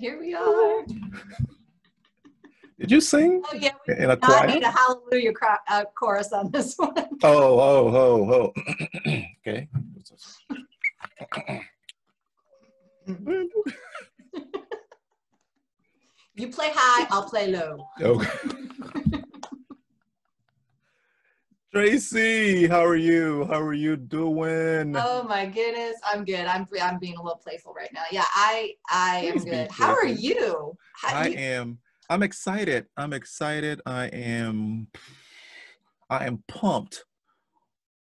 here we are. Did you sing Oh yeah, we in a do not need a hallelujah cro- uh, chorus on this one. Oh, oh, oh, oh. okay. You play high, I'll play low. Okay. Traci, how are you? How are you doing? Oh my goodness, I'm good. I'm I'm being a little playful right now. Yeah, I I am Please good. How are you? How, I you- am I'm excited. I'm excited. I am I am pumped.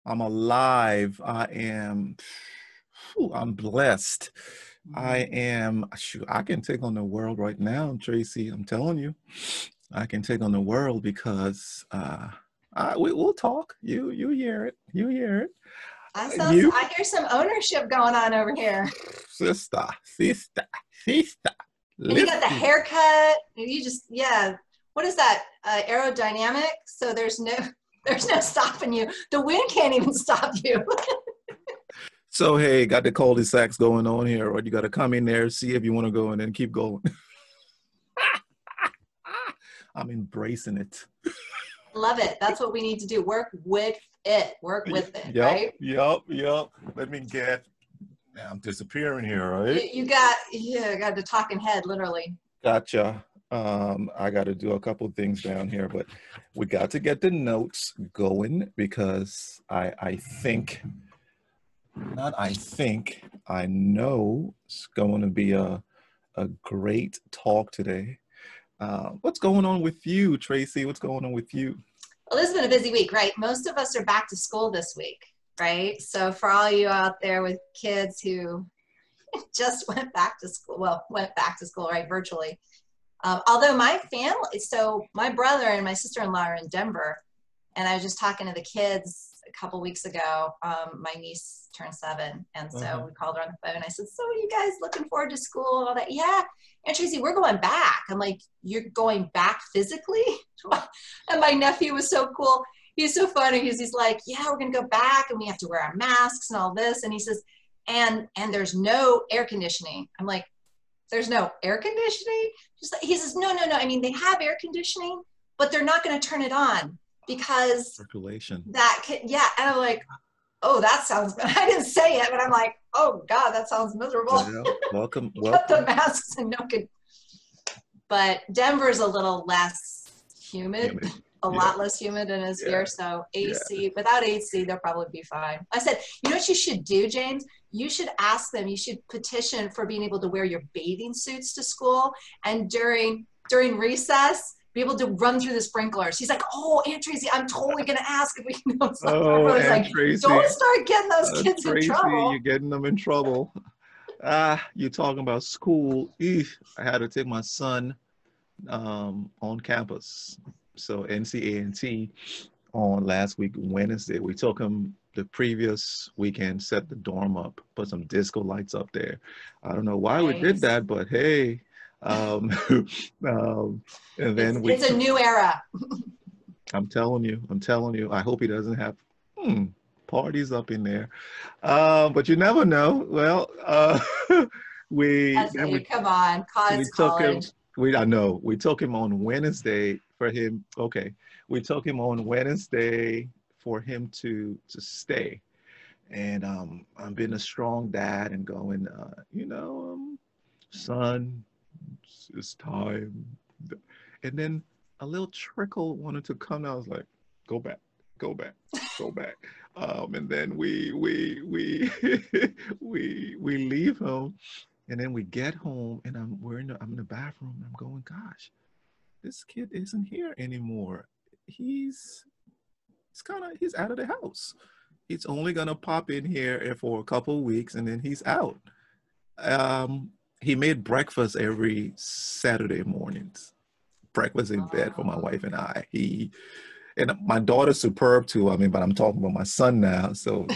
I'm alive. I am whew, I'm blessed. I am shoot, I can take on the world right now, Traci. I'm telling you. I can take on the world because uh I, we, we'll talk. You you hear it. You hear it. I, sound, you- I hear some ownership going on over here. Sister, sister, sister. And you got the haircut. You just yeah. What is that? Uh, aerodynamic. So there's no there's no stopping you. The wind can't even stop you. So hey, got the cul-de-sacs going on here, or you got to come in there, see if you want to go, and then keep going. I'm embracing it. Love it. That's what we need to do. Work with it. Work with it. Yep, Right. yep, yep. Let me get. I'm disappearing here, You, right? you got yeah. Got the talking head literally. Gotcha. Um, I got to do a couple things down here, but we got to get the notes going because I I think, not I think, I know it's going to be a a great talk today. Uh, what's going on with you, Traci? What's going on with you? Well, this has been a busy week, right? Most of us are back to school this week, right? So for all you out there with kids who just went back to school, well, went back to school, right, virtually. Um, although my family, so my brother and my sister-in-law are in Denver, and I was just talking to the kids a couple weeks ago. Um, my niece turned seven, and so Uh-huh. we called her on the phone. I said, "So are you guys looking forward to school and all that?" Yeah. And Traci, we're going back. I'm like, "You're going back physically?" and my nephew was so cool. He's so funny. He's, he's like, "Yeah, we're gonna go back, and we have to wear our masks and all this." And he says, "And and there's no air conditioning." I'm like, "There's no air conditioning?" Just like, he says, "No, no, no. I mean, they have air conditioning, but they're not going to turn it on because Circulation. that can, yeah." And I'm like, "Oh, that sounds." I didn't say it, but I'm like, "Oh God, that sounds miserable." Yeah. Welcome, Put the masks and no good. But Denver's a little less humid, Humid. a Yeah. lot less humid than is Yeah. here. So AC, without AC, they'll probably be fine. I said, you know what you should do, James? You should ask them. You should petition for being able to wear your bathing suits to school, and during during recess. Be able to run through the sprinklers. She's like, "Oh, Aunt Traci, I'm totally gonna ask if we can go." So Oh, Aunt like, Traci. "Don't start getting those Uh, kids in Traci, trouble." you're getting them in trouble. Ah, you're talking about school. Eesh, I had to take my son um, on campus. So NC A&T on last week Wednesday. We took him the previous weekend, set the dorm up, put some disco lights up there. I don't know why we did that, but hey. Um, um, and then It's, we. it's a new era. I'm telling you, I'm telling you. I hope he doesn't have hmm, parties up in there. Uh, but you never know. Well, uh, we, we Come on, college. we took him. We I know we took him on Wednesday for him. Okay, we took him on Wednesday for him to to stay, and um, I'm being a strong dad and going, uh, you know, um, son, it's, it's time, and then a little trickle wanted to come. I was like, go back, go back, go back. Um, and then we we we we we leave home, and then we get home and I'm we're in the, I'm in the bathroom and I'm going, gosh, this kid isn't here anymore. He's he's kind of he's out of the house. He's only gonna pop in here for a couple weeks and then he's out. Um, he made breakfast every Saturday mornings. Breakfast in bed for my wife and I. He and my daughter's superb too. I mean, but I'm talking about my son now. So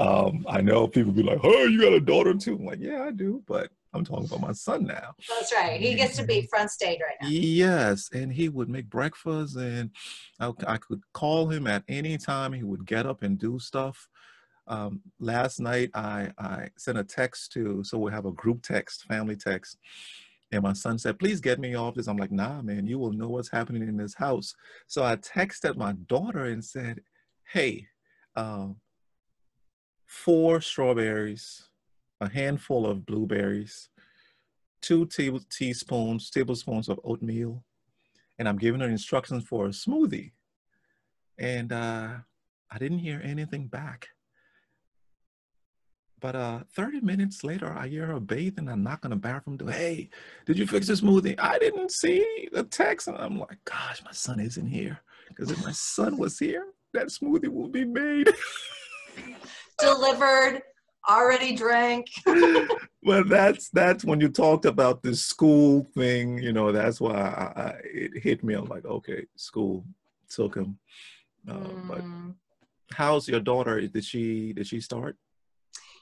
um, I know people be like, "Oh, you got a daughter too?" I'm like, "Yeah, I do," but I'm talking about my son now. That's right. He gets to be front stage right now. Yes, and he would make breakfast, and I, I could call him at any time. He would get up and do stuff. Um, last night, I I sent a text to, so we have a group text, family text, And my son said, please get me off this. I'm like, nah, man, you will know what's happening in this house. So I texted my daughter and said, hey, uh, four strawberries, a handful of blueberries, two table teaspoons, tablespoons of oatmeal, and I'm giving her instructions for a smoothie. And uh, I didn't hear anything back. But uh, 30 minutes later, I hear her bathing. I knock on the bathroom door. Hey, did you fix the smoothie? I didn't see the text. And I'm like, gosh, my son isn't here. Because if my son was here, that smoothie would be made. Delivered, already drank. well, that's that's when you talked about the school thing. You know, that's why I, I, it hit me. I'm like, okay, school took him. Uh, mm. But how's your daughter? Did she did she start?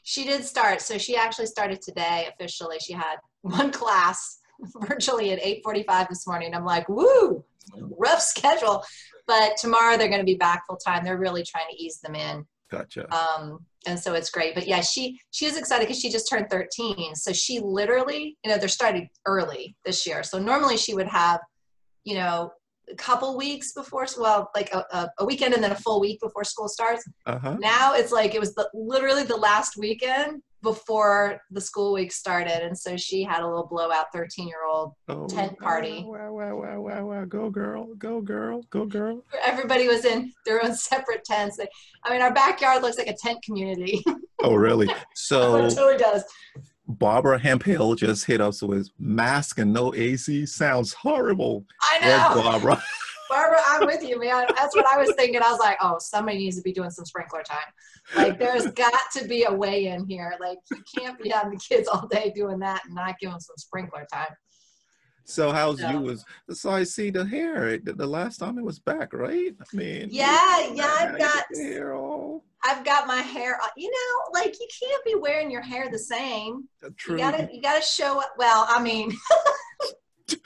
She did start. So she actually started today officially. She had one class virtually at 8:45 this morning. I'm like, woo, rough schedule. But tomorrow they're going to be back full time. They're really trying to ease them in. Gotcha. Um, and so it's great. But yeah, she she is excited because she just turned 13. So she literally, you know, they're starting early this year. So normally she would have, you know, a couple weeks before, well, like a, a, weekend and then a full week before school starts. Uh-huh. Now it's like it was the, literally the last weekend before the school week started, and so she had a little blowout thirteen-year-old oh, tent party. Wow, wow, wow, wow, wow! Go girl, go girl, go girl! Everybody was in their own separate tents. I mean, our backyard looks like a tent community. oh, really? So it totally does. Barbara Hemphill just hit us with mask and no AC. Sounds horrible. I know. Barbara. Barbara, I'm with you, man. That's what I was thinking. I was like, oh, somebody needs to be doing some sprinkler time. Like, there's got to be a way in here. Like, you can't be having the kids all day doing that and not giving some sprinkler time. So how's so, you was so I see the hair. The, the, last time it was back, right? I mean, yeah, yeah, I've got hair all. I've got my hair. Uh, you know, like you can't be wearing your hair the same. True. You gotta, you gotta show up. Well, I mean.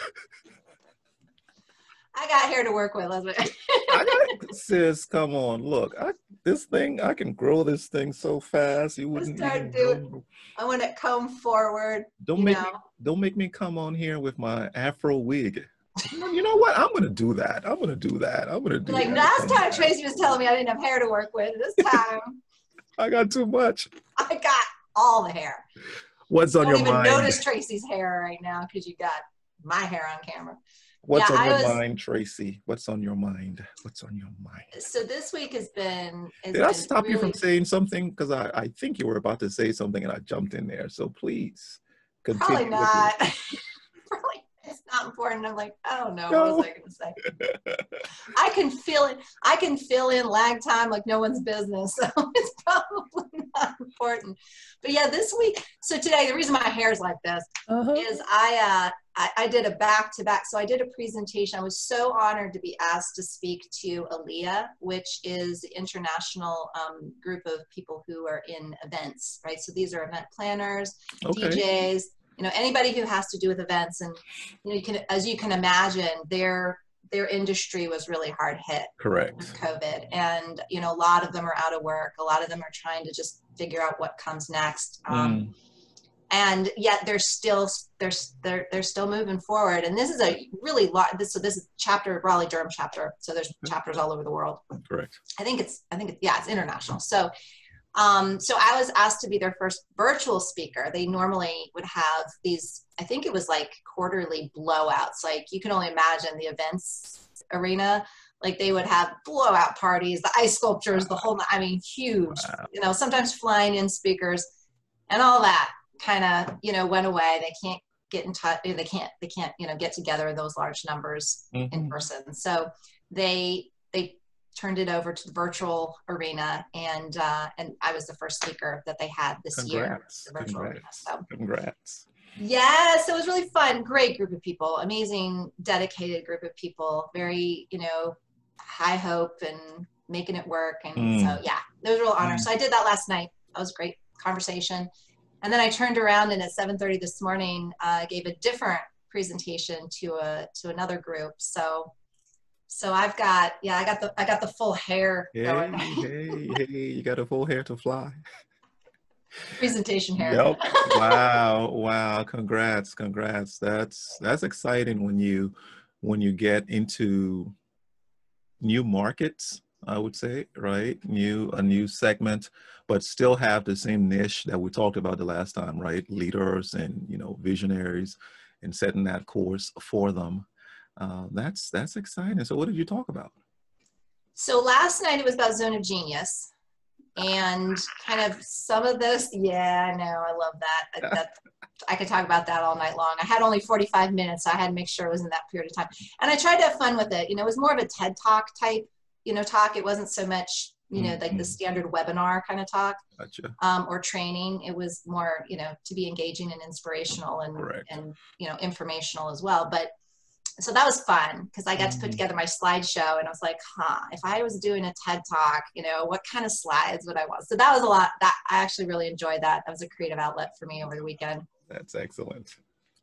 I got hair to work with, Elizabeth. I got sis. Come on, look. I, this thing, I can grow this thing so fast. You wouldn't start doing. I want to come forward. Don't make me, don't make me come on here with my afro wig. You know what? I'm gonna do that. I'm gonna do that. I'm gonna do like last time Traci was telling me I didn't have hair to work with. This time I got too much. I got all the hair. What's on your mind? I Don't your mind? Notice Traci's hair right now because you got my hair on camera. What's yeah, on your was, mind, Traci? What's on your mind? What's on your mind? So this week has been. Has Did been I stop really... you from saying something? Because I, I think you were about to say something and I jumped in there. So please continue. Probably not. Probably it's not important. I'm like, I don't know. No. What was I going to say? I can feel it. I can fill in lag time like no one's business. So it's probably not important. But yeah, this week. So today, the reason my hair is like this uh-huh. is I, uh, I, I did a back to back. So I did a presentation. I was so honored to be asked to speak to ILEA, which is the international um, group of people who are in events, right? So these are event planners, okay. DJs, you know anybody who has to do with events and you know you can as you can imagine their their industry was really hard hit correct. with covid. And you know a lot of them are out of work. A lot of them are trying to just figure out what comes next. Um, mm. and yet they're still they're, they're they're still moving forward. And this is a really lot this so this is chapter raleigh durham chapter. So there's chapters all over the world. Correct. I think it's i think it's yeah it's international. So um, so I was asked to be their first virtual speaker. They normally would have these, I think it was like quarterly blowouts. Like you can only imagine the events arena. Like they would have blowout parties, the ice sculptures, the whole, I mean, huge, wow. you know, sometimes flying in speakers and all that kind of, you know, went away. They can't get in touch. They can't, they can't, you know, get together in those large numbers mm-hmm. in person. So they, they turned it over to the virtual arena, and uh, and I was the first speaker that they had this Congrats. year. The virtual Congrats. arena. So. Congrats. Yes, it was really fun. Great group of people, amazing, dedicated group of people. Very, you know, high hope and making it work. And mm. so, yeah, it was a real honor. Mm. So I did that last night. That was great conversation. And then I turned around and at 7:30 this morning, uh, gave a different presentation to a to another group. So so I've got yeah, I got the I got the full hair hey, going. hey, hey, you got a full hair to fly. presentation here. Yep. wow. Wow. Congrats. Congrats. That's that's exciting when you when you get into new markets, I would say, right? New a new segment, but still have the same niche that we talked about the last time, right? Leaders and you know visionaries and setting that course for them. Uh, that's that's exciting. So what did you talk about? So last night it was about Zone of Genius. And kind of some of this yeah i know i love that. That i could talk about that all night long. I had only 45 minutes so i had to make sure it was in that period of time. And i tried to have fun with it. You know it was more of a ted talk type you know talk. It wasn't so much you know like the mm-hmm. standard webinar kind of talk gotcha. um, or training. It was more you know to be engaging and inspirational and and you know informational as well. But so that was fun because I got to put mm-hmm. together my slideshow and I was like, huh, if I was doing a TED talk, you know, what kind of slides would I want? So that was a lot that I actually really enjoyed that. That was a creative outlet for me over the weekend. That's excellent.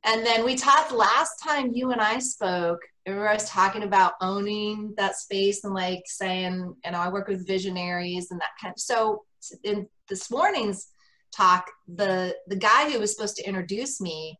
And then we talked last time you and I spoke, remember I was talking about owning that space and like saying, you know, I work with visionaries and that kind of, so in this morning's talk, the, the guy who was supposed to introduce me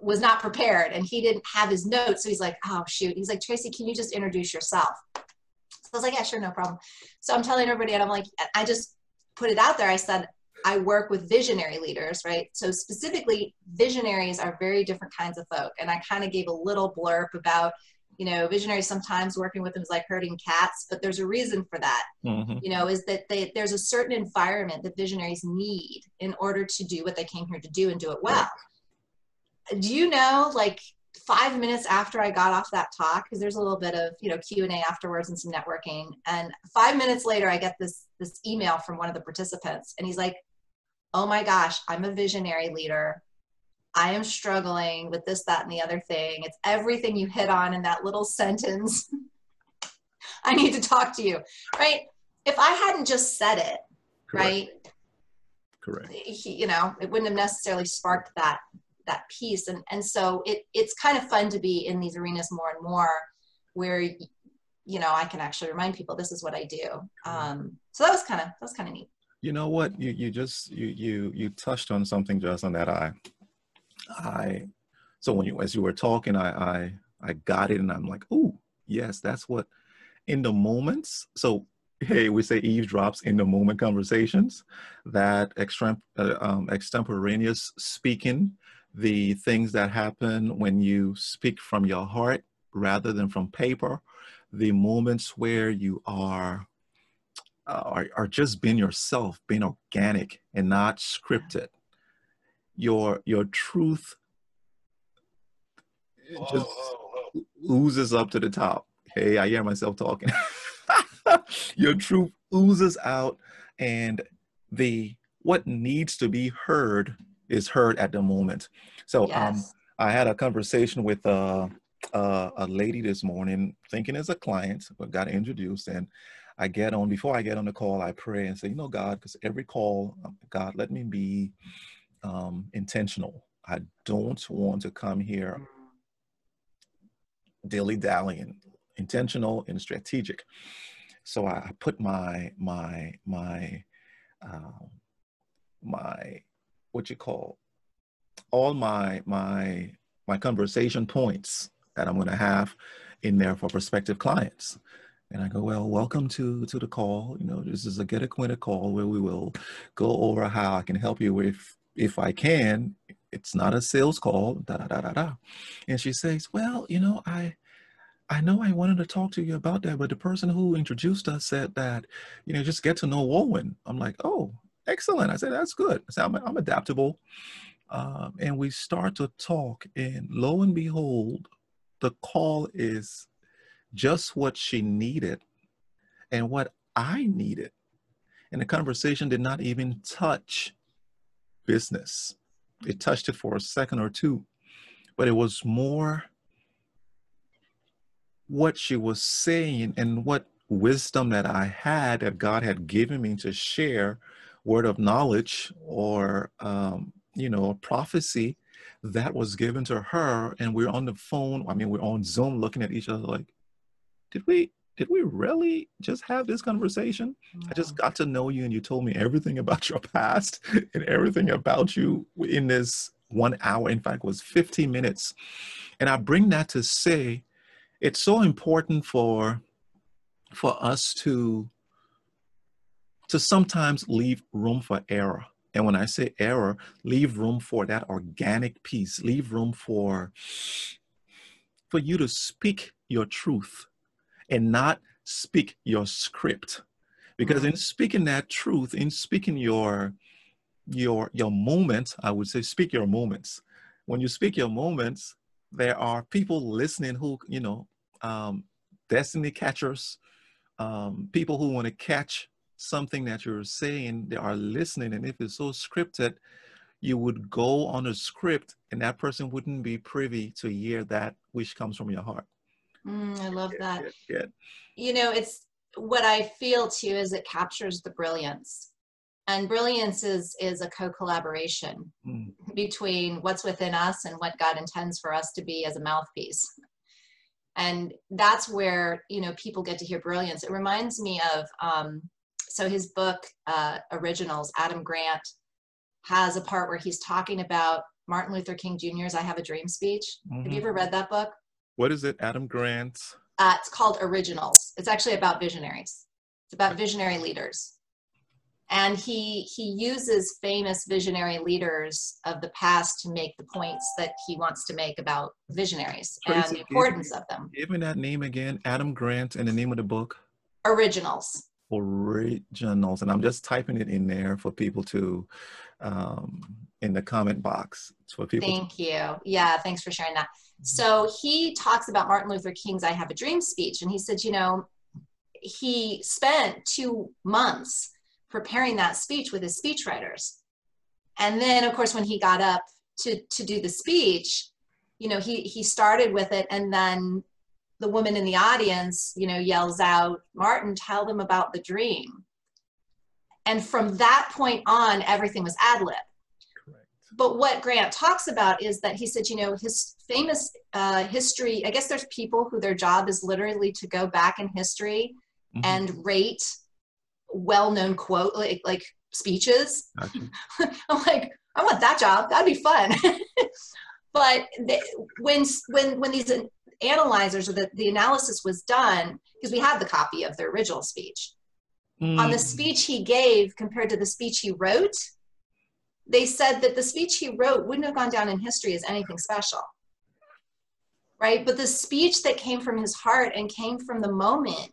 was not prepared and he didn't have his notes. So he's like, oh, shoot. He's like, Traci, can you just introduce yourself? So I was like, yeah, sure, no problem. So I'm telling everybody, and I'm like, I just put it out there. I said, I work with visionary leaders, right? So specifically, visionaries are very different kinds of folk. And I kind of gave a little blurb about, you know, visionaries sometimes working with them is like herding cats, but there's a reason for that. Mm-hmm. You know, is that they, there's a certain environment that visionaries need in order to do what they came here to do and do it well do you know like five minutes after I got off that talk, because there's a little bit of you know Q and A afterwards and some networking, and five minutes later I get this this email from one of the participants, and he's like, "Oh my gosh, I'm a visionary leader. I am struggling with this, that, and the other thing. It's everything you hit on in that little sentence. I need to talk to you, right? If I hadn't just said it, Correct. right? Correct. He, you know, it wouldn't have necessarily sparked that that piece. And and so it it's kind of fun to be in these arenas more and more where you know i can actually remind people this is what i do. Um, so that was kind of that was kind of neat. You know what? You you just you you you touched on something just on that i i so when you as you were talking i i i got it and i'm like oh yes that's what in the moments so hey we say eavesdrops in the moment conversations that extemp- uh, um, extemporaneous speaking the things that happen when you speak from your heart rather than from paper, the moments where you are, uh, are, are just being yourself, being organic and not scripted. Your, your truth just oozes up to the top. Hey, I hear myself talking. your truth oozes out and the what needs to be heard is heard at the moment. So um, yes. um, I had a conversation with uh, uh, a lady this morning, thinking as a client, but got introduced, and I get on before I get on the call, I pray and say, you know, God, because every call, um, God, let me be um, intentional. I don't want to come here dilly dallying, intentional and strategic. So I put my my my uh, my what you call all my my my conversation points that I'm going to have in there for prospective clients. And I go, well, welcome to to the call. You know, this is a get acquainted call where we will go over how I can help you if if I can. It's not a sales call. Da da da da da. And she says, well, you know, I I know I wanted to talk to you about that, but the person who introduced us said that, you know, just get to know Wulwyn. I'm like, oh, excellent. I said, that's good. I said, I'm, I'm adaptable. Um, and we start to talk, and lo and behold, the call is just what she needed and what I needed. And the conversation did not even touch business. It touched it for a second or two, but it was more what she was saying and what wisdom that I had that God had given me to share word of knowledge or um, you know a prophecy that was given to her and we're on the phone i mean we're on zoom looking at each other like did we did we really just have this conversation? I just got to know you and you told me everything about your past and everything about you in this one hour. In fact, was 15 minutes. And I bring that to say it's so important for for us to to sometimes leave room for error. And when I say error, leave room for that organic piece, leave room for for you to speak your truth and not speak your script. Because in speaking that truth, in speaking your your your moment, I would say speak your moments. When you speak your moments, there are people listening who, you know, um, destiny catchers, um, people who want to catch something that you're saying, they are listening. And if it's so scripted, you would go on a script and that person wouldn't be privy to hear that which comes from your heart. Mm, I love that. Yeah, yeah. You know, it's what I feel too is it captures the brilliance. And brilliance is is a co-collaboration Mm. between what's within us and what God intends for us to be as a mouthpiece. And that's where, you know, people get to hear brilliance. It reminds me of um, so his book uh, originals, Adam Grant has a part where he's talking about Martin Luther King Jr.'s I Have a Dream speech. Have Mhm. you ever read that book? What is it, Adam Grant? Uh, it's called Originals. It's actually about visionaries. It's about visionary leaders. And he he uses famous visionary leaders of the past to make the points that he wants to make about visionaries and the importance of them. Give me that name again, Adam Grant, and the name of the book. Originals. Originals, and I'm just typing it in there for people to, um, in the comment box for people. to- Thank you. Yeah, thanks for sharing that. So he talks about Martin Luther King's I Have a Dream speech, and he said, you know, he spent two months preparing that speech with his speechwriters. And then, of course, when he got up to, to do the speech, you know, he, he started with it, and then the woman in the audience, you know, yells out, Martin, tell them about the dream. And from that point on, everything was ad lib but what Grant talks about is that he said, you know, his famous uh, history. I guess there's people who their job is literally to go back in history Mhm. and rate well-known quote like like speeches. Gotcha. I'm like, I want that job. That'd be fun. but the, when when when these analyzers or the, the analysis was done, because we had the copy of the original speech on the Mm. speech he gave compared to the speech he wrote, they said that the speech he wrote wouldn't have gone down in history as anything special. Right? But the speech that came from his heart and came from the moment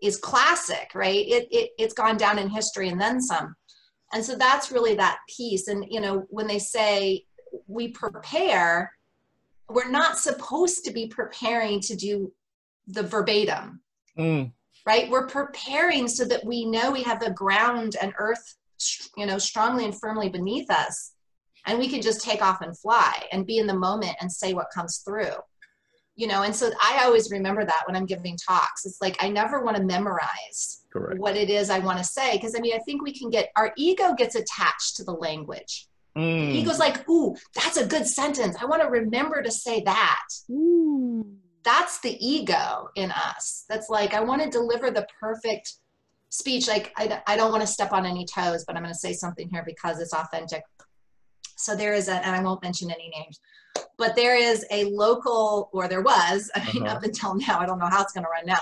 is classic, right? It, it, it's gone down in history and then some. And so that's really that piece. And, you know, when they say we prepare, we're not supposed to be preparing to do the verbatim Mm. right we're preparing so that we know we have the ground and earth you know strongly and firmly beneath us and we can just take off and fly and be in the moment and say what comes through you know and so i always remember that when i'm giving talks it's like i never want to memorize Correct. what it is i want to say because i mean i think we can get our ego gets attached to the language Mm. ego's like ooh that's a good sentence. I want to remember to say that. That's the ego in us. That's like i want to deliver the perfect speech. Like i, I don't want to step on any toes but i'm going to say something here because it's authentic. So there is a and i won't mention any names but there is a local or there was i mean Uh-huh. up until now i don't know how it's going to run now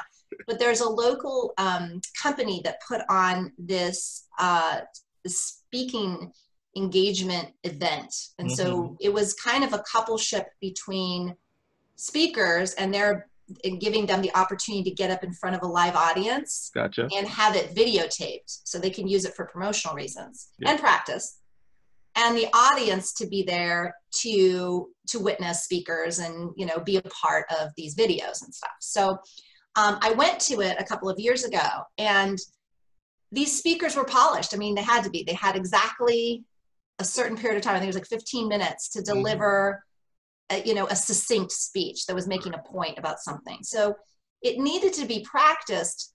but there's a local um, company that put on this uh, speaking engagement event. And so it was kind of a coupleship between speakers and they're giving them the opportunity to get up in front of a live audience Gotcha. and have it videotaped so they can use it for promotional reasons Yeah. and practice. And the audience to be there to to witness speakers and you know be a part of these videos and stuff. So um, i went to it a couple of years ago and these speakers were polished. I mean they had to be. They had exactly a certain period of time i think it was like 15 minutes to deliver a, you know a succinct speech that was making a point about something so it needed to be practiced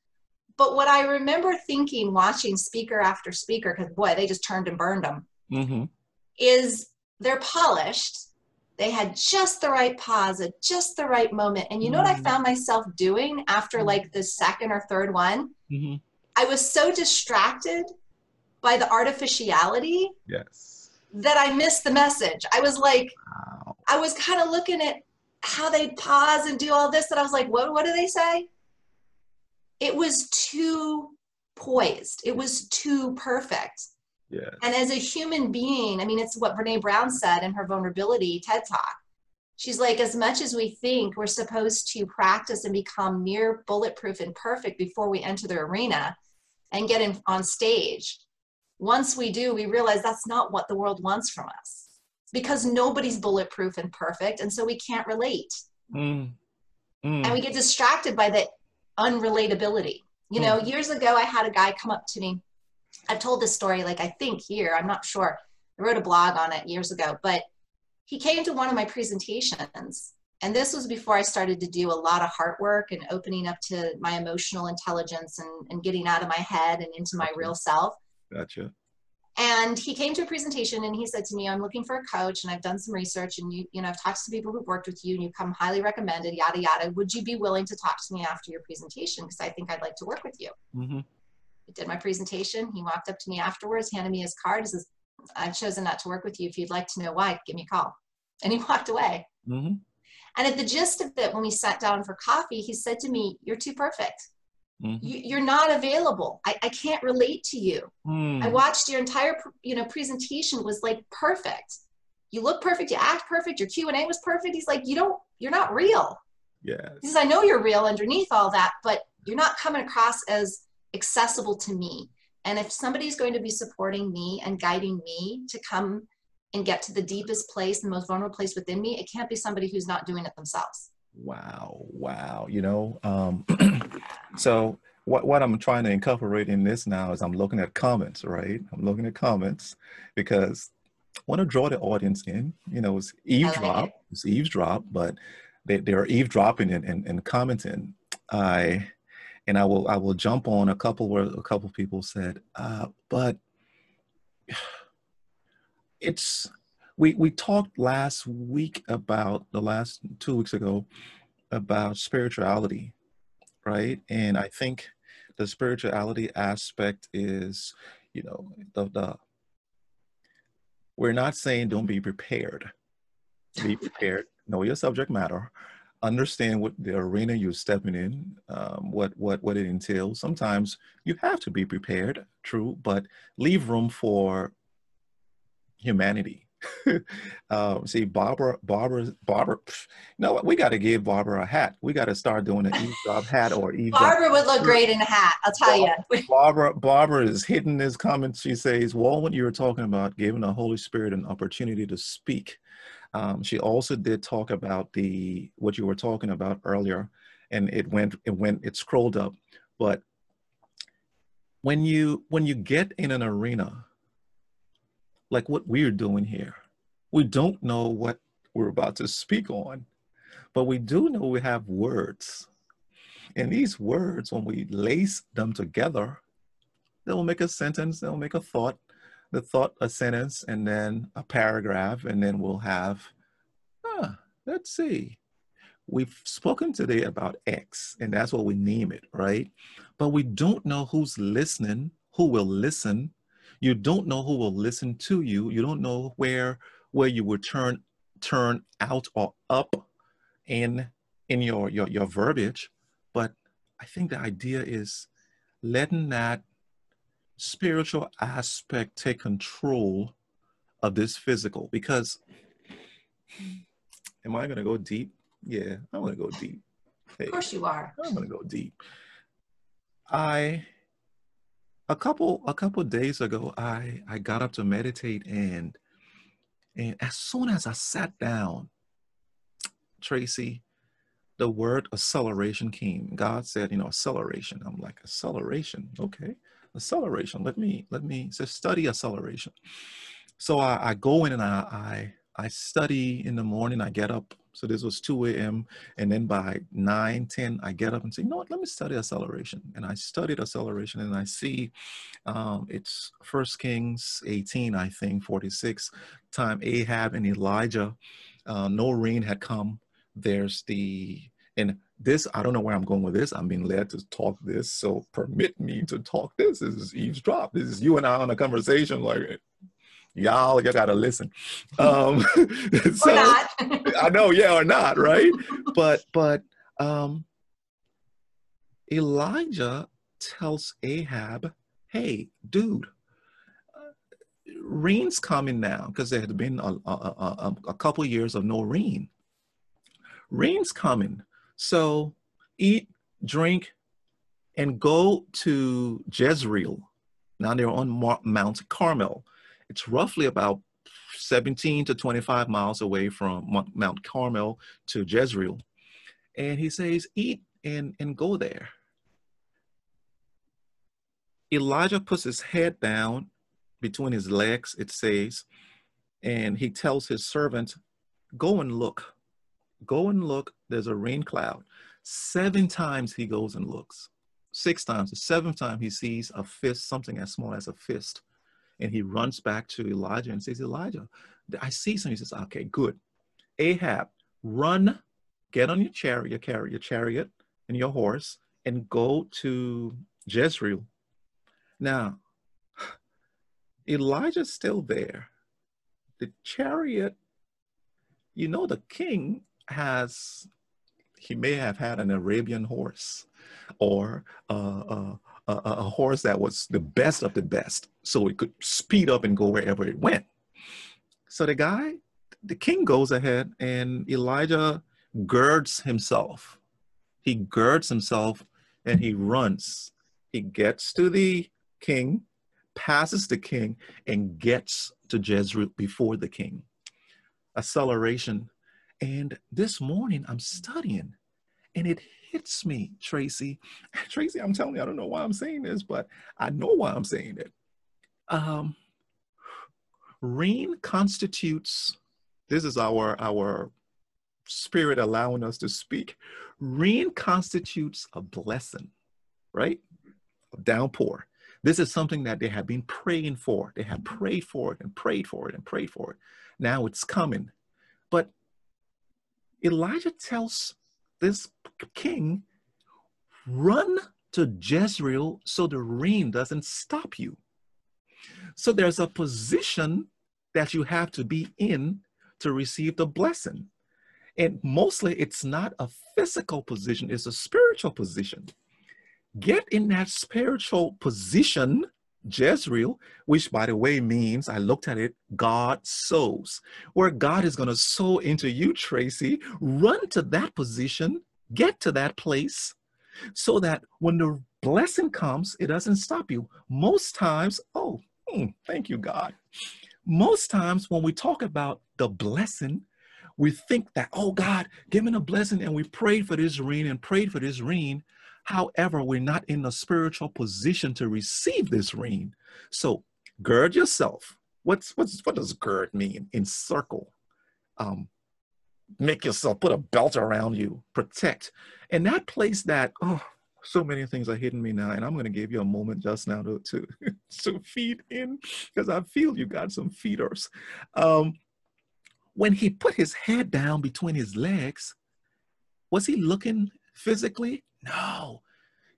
but what i remember thinking watching speaker after speaker because boy they just turned and burned them Mm-hmm. is they're polished They had just the right pause at just the right moment. And you know mm-hmm. what I mm. found myself doing after mm-hmm. like the second or third one? Mm-hmm. I was so distracted by the artificiality. Yes. That I missed the message. I was like, wow. I was kind of looking at how they pause and do all this, and I was like, what, what do they say? It was too poised. It was too perfect. Yes. And as a human being, I mean, it's what Brene Brown said in her vulnerability TED talk. She's like, as much as we think we're supposed to practice and become near bulletproof and perfect before we enter the arena and get in, on stage, once we do, we realize that's not what the world wants from us because nobody's bulletproof and perfect. And so we can't relate. Mm. Mm. And we get distracted by the unrelatability. You know, mm. years ago, I had a guy come up to me. I've told this story, like, I think here, I'm not sure. I wrote a blog on it years ago, but he came to one of my presentations. And this was before I started to do a lot of heart work and opening up to my emotional intelligence and, and getting out of my head and into my real self. Gotcha. And he came to a presentation and he said to me, I'm looking for a coach and I've done some research and you, you know, I've talked to people who've worked with you and you come highly recommended, yada, yada. Would you be willing to talk to me after your presentation? Because I think I'd like to work with you. Mm-hmm. I did my presentation. He walked up to me afterwards, handed me his card. He says, I've chosen not to work with you. If you'd like to know why, give me a call. And he walked away. Mm-hmm. And at the gist of it, when we sat down for coffee, he said to me, You're too perfect. Mm-hmm. You, are not available. I, I, can't relate to you. Mm. I watched your entire, you know, presentation was like perfect. You look perfect. You act perfect. Your Q and A was perfect. He's like, you don't, you're not real. Yes. He says, I know you're real underneath all that, but you're not coming across as accessible to me. And if somebody's going to be supporting me and guiding me to come and get to the deepest place, the most vulnerable place within me, it can't be somebody who's not doing it themselves. Wow, wow. You know, um, so what, what I'm trying to incorporate in this now is I'm looking at comments, right? I'm looking at comments because I want to draw the audience in. You know, it's eavesdrop, it's eavesdrop, but they, they're eavesdropping and, and, and commenting. I and I will I will jump on a couple where a couple people said, uh, but it's we we talked last week about the last two weeks ago about spirituality right? And i think the spirituality aspect is you know the, the we're not saying don't be prepared. Be prepared. Know your subject matter. Understand what the arena you're stepping in um, what what what it entails. Sometimes you have to be prepared true but leave room for humanity um, see, Barbara, Barbara, Barbara. no, we got to give Barbara a hat. We got to start doing an eavesdrop hat or eavesdrop. Barbara would look great in a hat. I'll tell you. Barbara, Barbara is hitting this comment. She says, "Well, when you were talking about giving the Holy Spirit an opportunity to speak." Um, she also did talk about the what you were talking about earlier, and it went, it went, it scrolled up. But when you when you get in an arena like what we're doing here. We don't know what we're about to speak on, but we do know we have words. And these words, when we lace them together, they'll make a sentence, they'll make a thought, the thought, a sentence, and then a paragraph, and then we'll have, ah, let's see. We've spoken today about X, and that's what we name it, right? But we don't know who's listening, who will listen, you don't know who will listen to you. You don't know where where you will turn turn out or up in in your your, your verbiage. But I think the idea is letting that spiritual aspect take control of this physical because am I gonna go deep? Yeah, I'm gonna go deep. Hey, of course you are. I'm gonna go deep. I a couple a couple days ago i i got up to meditate and and as soon as i sat down traci the word acceleration came. God said you know acceleration. I'm like acceleration? Okay. Acceleration. Let me let me just study acceleration. So i, I go in and I, I i study in the morning. I get up so this was 2 a.m. And then by 9, 10, I get up and say, you know what, let me study acceleration. And I studied acceleration and I see um, it's First Kings 18, I think, 46, time Ahab and Elijah Uh, no rain had come. There's the and this I don't know where I'm going with this. I'm being led to talk this, so permit me to talk this. This is eavesdrop. This is you and I on a conversation. Like y'all, you gotta listen. Um, so. I know, yeah, or not, right? But but um, Elijah tells Ahab, "Hey, dude." rain's coming now because there had been a, a, a, a couple years of no rain. Rain's coming. So eat, drink, and go to Jezreel. Now they're on Mount Carmel. It's roughly about 17 to 25 miles away from Mount Carmel to Jezreel. And he says, eat and, and go there. Elijah puts his head down between his legs, it says, and he tells his servant, go and look. Go and look, there's a rain cloud. Seven times he goes and looks. Six times. The seventh time he sees a fist, something as small as a fist. And he runs back to Elijah and says, Elijah, I see something. He says, okay, good. Ahab, run, get on your chariot, chariot, your chariot and your horse, and go to Jezreel. Now, Elijah's still there. The chariot, you know, the king has, he may have had an Arabian horse or a, a, a horse that was the best of the best, so it could speed up and go wherever it went. So the guy, the king goes ahead and Elijah girds himself. He girds himself and he runs. He gets to the king, passes the king, and gets to Jezreel before the king. Acceleration and this morning I'm studying and it hits me, Traci. Traci, I'm telling you, I don't know why I'm saying this, but I know why I'm saying it. Um, rain constitutes, this is our, our spirit allowing us to speak. Rain constitutes a blessing, right? A downpour. This is something that they have been praying for. They have prayed for it and prayed for it and prayed for it. Now it's coming. But Elijah tells this king, run to Jezreel so the rain doesn't stop you. So there's a position that you have to be in to receive the blessing. And mostly it's not a physical position, it's a spiritual position. Get in that spiritual position Jezreel, which by the way means, I looked at it, God sows. Where God is going to sow into you, Traci, run to that position, get to that place, so that when the blessing comes, it doesn't stop you. Most times, oh, hmm, thank you, God. Most times when we talk about the blessing, we think that, oh God, give me a blessing, and we prayed for this rain and prayed for this rain, However, we're not in a spiritual position to receive this rain. So gird yourself. What's, what's what does gird mean? Encircle. Um, make yourself put a belt around you, protect. And that place that, oh, so many things are hitting me now, and I'm going to give you a moment just now to to, to feed in because I feel you got some feeders. Um, when he put his head down between his legs, was he looking physically? No,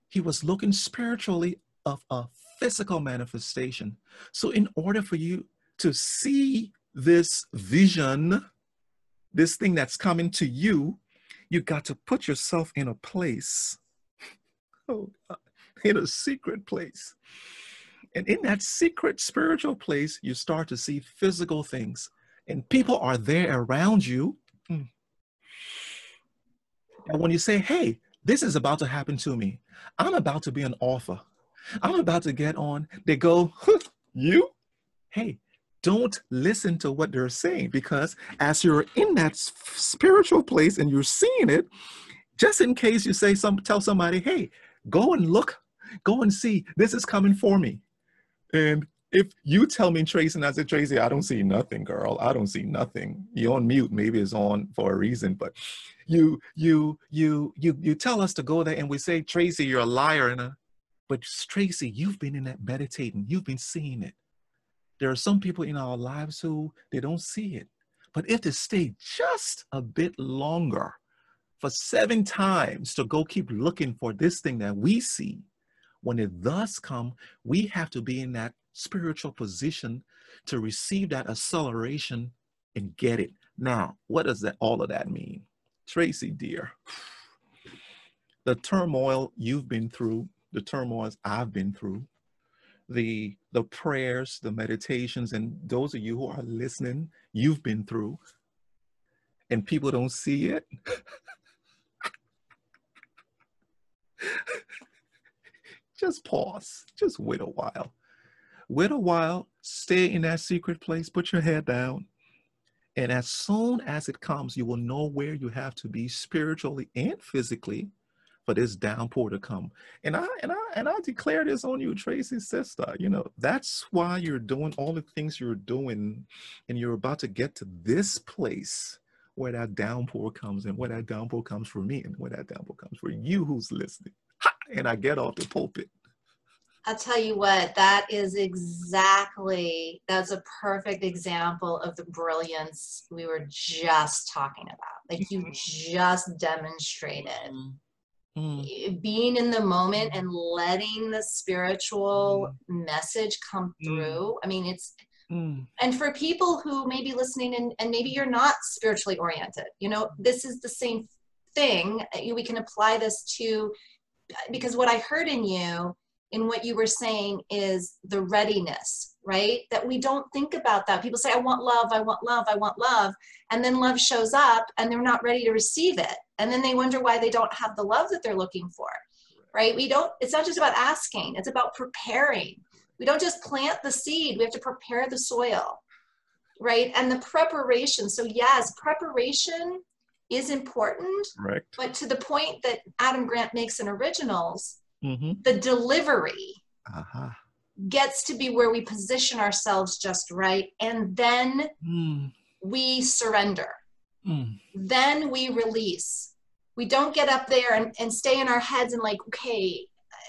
he was looking spiritually of a physical manifestation. So, in order for you to see this vision, this thing that's coming to you, you got to put yourself in a place, oh, in a secret place. And in that secret spiritual place, you start to see physical things, and people are there around you. And when you say, hey, this is about to happen to me. I'm about to be an author. I'm about to get on. They go, you? Hey, don't listen to what they're saying because as you're in that spiritual place and you're seeing it, just in case you say some tell somebody, hey, go and look, go and see, this is coming for me. And if you tell me Traci, and I said, Traci, I don't see nothing, girl. I don't see nothing. You're on mute. Maybe it's on for a reason, but you, you, you, you, you tell us to go there and we say, Traci, you're a liar. And a, but Traci, you've been in that meditating. You've been seeing it. There are some people in our lives who they don't see it, But if they stay just a bit longer, for seven times to go keep looking for this thing that we see, when it does come, we have to be in that spiritual position to receive that acceleration and get it. Now, what does that all of that mean? Traci, dear, the turmoil you've been through, the turmoils I've been through, the the prayers, the meditations, and those of you who are listening, you've been through, and people don't see it. just pause. Just wait a while. Wait a while. Stay in that secret place. Put your head down. And as soon as it comes, you will know where you have to be spiritually and physically for this downpour to come. And I and I and I declare this on you, Traci sister. You know, that's why you're doing all the things you're doing, and you're about to get to this place where that downpour comes and where that downpour comes for me and where that downpour comes for you who's listening. Ha! And I get off the pulpit. I'll tell you what, that is exactly, that's a perfect example of the brilliance we were just talking about. Like you mm-hmm. just demonstrated mm. being in the moment and letting the spiritual mm. message come through. Mm. I mean, it's. And for people who may be listening and, and maybe you're not spiritually oriented, you know, this is the same thing. We can apply this to, because what I heard in you in what you were saying is the readiness, right? That we don't think about that. People say, I want love, I want love, I want love. And then love shows up and they're not ready to receive it. And then they wonder why they don't have the love that they're looking for, right? We don't, it's not just about asking, it's about preparing. We don't just plant the seed, we have to prepare the soil, right? And the preparation. So, yes, preparation is important. Right. But to the point that Adam Grant makes in Originals, mm-hmm. the delivery uh-huh. gets to be where we position ourselves just right. And then mm. we surrender. Mm. Then we release. We don't get up there and, and stay in our heads and like, okay,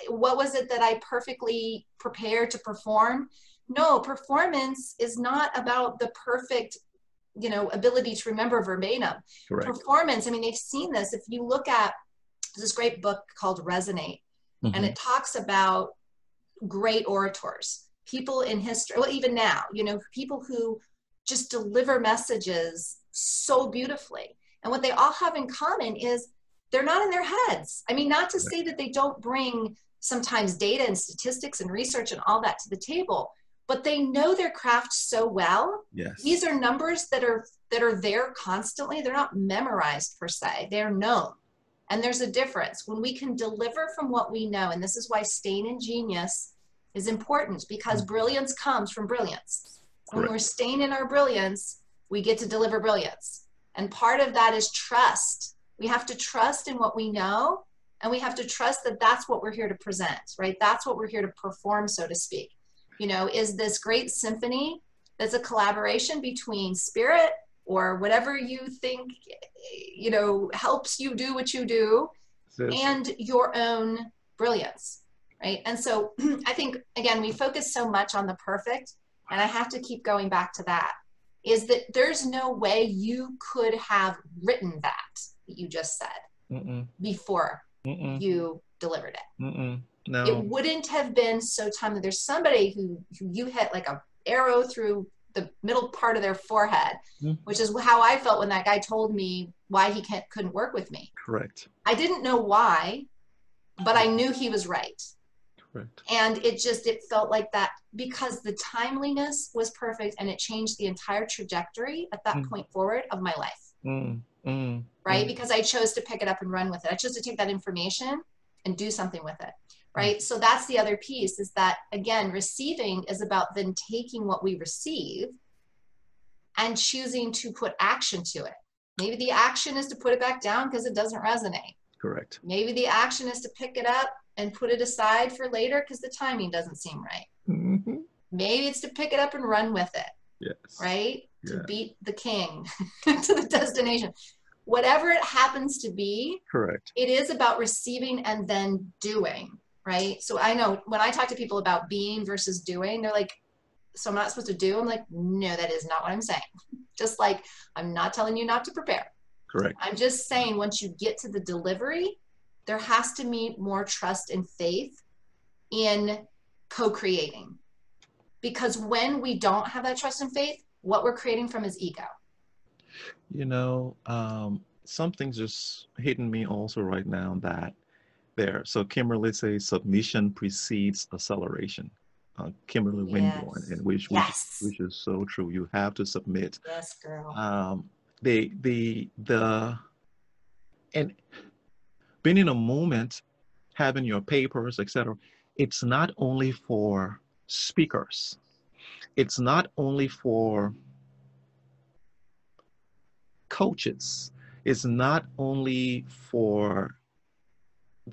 what was it that I perfectly prepared to perform? No, performance is not about the perfect you know ability to remember verbatim Correct. performance i mean they've seen this if you look at this great book called resonate mm-hmm. and it talks about great orators, people in history, well, even now, you know, people who just deliver messages so beautifully. And what they all have in common is they're not in their heads. I mean, not to say that they don't bring sometimes data and statistics and research and all that to the table, but they know their craft so well. Yes. These are numbers that are that are there constantly. They're not memorized per se. They're known. And there's a difference when we can deliver from what we know. And this is why staying in genius is important because mm-hmm. brilliance comes from brilliance. Correct. When we're staying in our brilliance, we get to deliver brilliance. And part of that is trust. We have to trust in what we know and we have to trust that that's what we're here to present, right? That's what we're here to perform, so to speak. You know, is this great symphony that's a collaboration between spirit or whatever you think you know helps you do what you do and your own brilliance right and so i think again we focus so much on the perfect and i have to keep going back to that is that there's no way you could have written that that you just said Mm-mm. before Mm-mm. you delivered it Mm-mm. no it wouldn't have been so timely there's somebody who, who you hit like a arrow through the middle part of their forehead, mm-hmm. which is how I felt when that guy told me why he couldn't work with me. Correct. I didn't know why, but I knew he was right. Correct. And it just it felt like that because the timeliness was perfect and it changed the entire trajectory at that mm. point forward of my life. Mm. Mm. Right? Mm. Because I chose to pick it up and run with it. I chose to take that information and do something with it right. So that's the other piece is that again receiving is about then taking what we receive and choosing to put action to it. Maybe the action is to put it back down because it doesn't resonate. Correct. Maybe the action is to pick it up and put it aside for later because the timing doesn't seem right. Mm-hmm. maybe it's to pick it up and run with it. Yes. Right? Yeah. to beat the king to the destination. Whatever it happens to be correct. it is about receiving and then doing right? So I know when I talk to people about being versus doing, they're like, so I'm not supposed to do. I'm like, no, that is not what I'm saying. Just like I'm not telling you not to prepare. Correct. I'm just saying once you get to the delivery, there has to be more trust and faith in co-creating. Because when we don't have that trust and faith, what we're creating from is ego. You know, um, something's just hitting me also right now that there. So Kimberly says submission precedes acceleration. Uh, Kimberly yes. Winborn, and which, yes. which, which is so true. You have to submit. Yes, girl. Um, the the the and being in a moment, having your papers, etc. It's not only for speakers. It's not only for coaches. It's not only for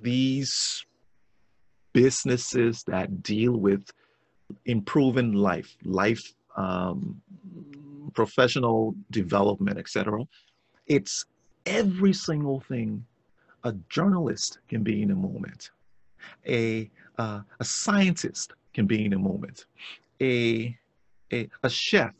these businesses that deal with improving life, life um, professional development, etc. It's every single thing a journalist can be in a moment, a uh, a scientist can be in a moment, a, a a chef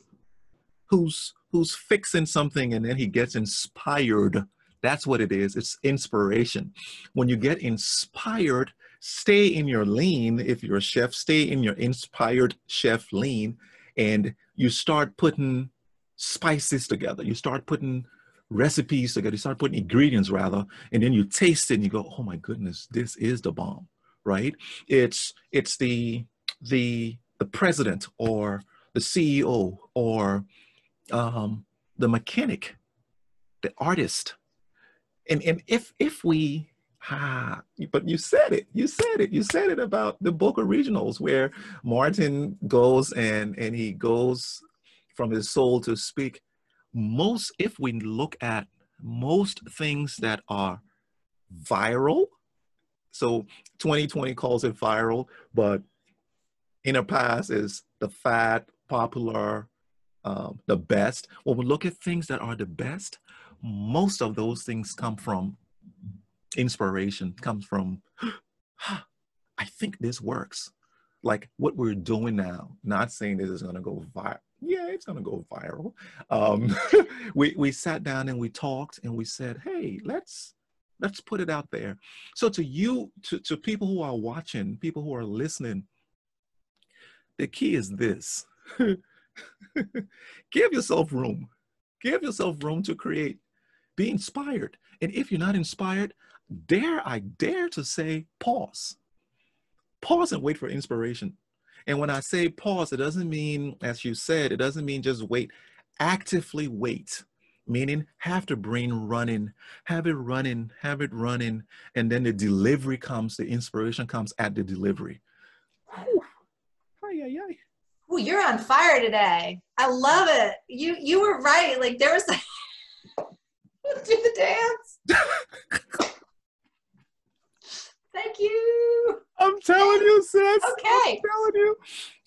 who's who's fixing something and then he gets inspired that's what it is. It's inspiration. When you get inspired, stay in your lean. If you're a chef, stay in your inspired chef lean and you start putting spices together. You start putting recipes together. You start putting ingredients rather, and then you taste it and you go, "Oh my goodness, this is the bomb!" Right? It's it's the the the president or the CEO or um, the mechanic, the artist, and and if if we ah, but you said it you said it you said it about the boca regionals where martin goes and and he goes from his soul to speak. Most if we look at most things that are viral so 2020 calls it viral but in the past is the fat popular um, the best. When we look at things that are the best most of those things come from inspiration, comes from, I think this works. Like what we're doing now, not saying this is going to go viral. Yeah, it's going to go viral. Um, we, we sat down and we talked and we said, hey, let's let's put it out there. So to you, to, to people who are watching, people who are listening, the key is this. Give yourself room. Give yourself room to create. Be inspired. And if you're not inspired, dare I dare to say pause. Pause and wait for inspiration. And when I say pause, it doesn't mean, as you said, it doesn't mean just wait. Actively wait, meaning have the brain running, have it running, have it running, and then the delivery comes, the inspiration comes at the delivery. Whew. Ay, you're on fire today. I love it. You you were right. Like there was do the dance. Thank you. I'm telling you, sis. Okay. I'm telling you.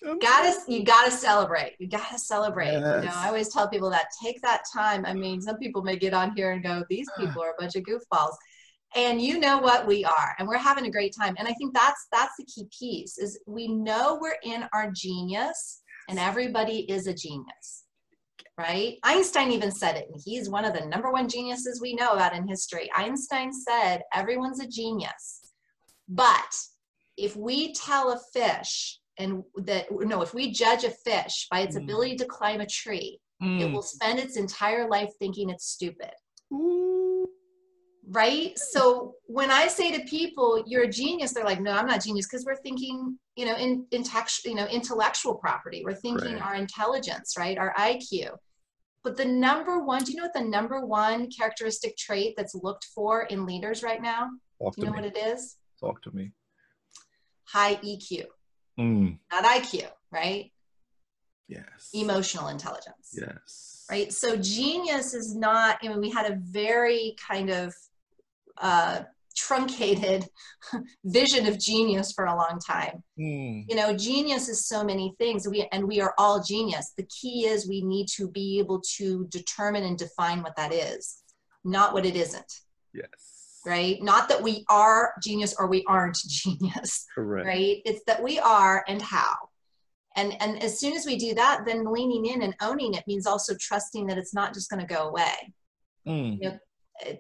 I'm gotta you gotta celebrate. You gotta celebrate. Yes. You know, I always tell people that take that time. I mean, some people may get on here and go, these people are a bunch of goofballs. And you know what we are, and we're having a great time. And I think that's that's the key piece is we know we're in our genius, and everybody is a genius right? Einstein even said it, and he's one of the number one geniuses we know about in history. Einstein said, everyone's a genius. But if we tell a fish, and that, no, if we judge a fish by its mm. ability to climb a tree, mm. it will spend its entire life thinking it's stupid. Ooh. Right? So when I say to people, you're a genius, they're like, no, I'm not genius, because we're thinking, you know, in, in you know, intellectual property. We're thinking right. our intelligence, right? Our IQ. But the number one, do you know what the number one characteristic trait that's looked for in leaders right now? Talk do you know me. what it is? Talk to me. High EQ. Mm. Not IQ, right? Yes. Emotional intelligence. Yes. Right. So genius is not, I mean, we had a very kind of uh, truncated vision of genius for a long time. Mm. You know, genius is so many things. We and we are all genius. The key is we need to be able to determine and define what that is, not what it isn't. Yes. Right? Not that we are genius or we aren't genius. Correct. Right? It's that we are and how. and and as soon as we do that then leaning in and owning it means also trusting that it's not just going to go away Mm. you know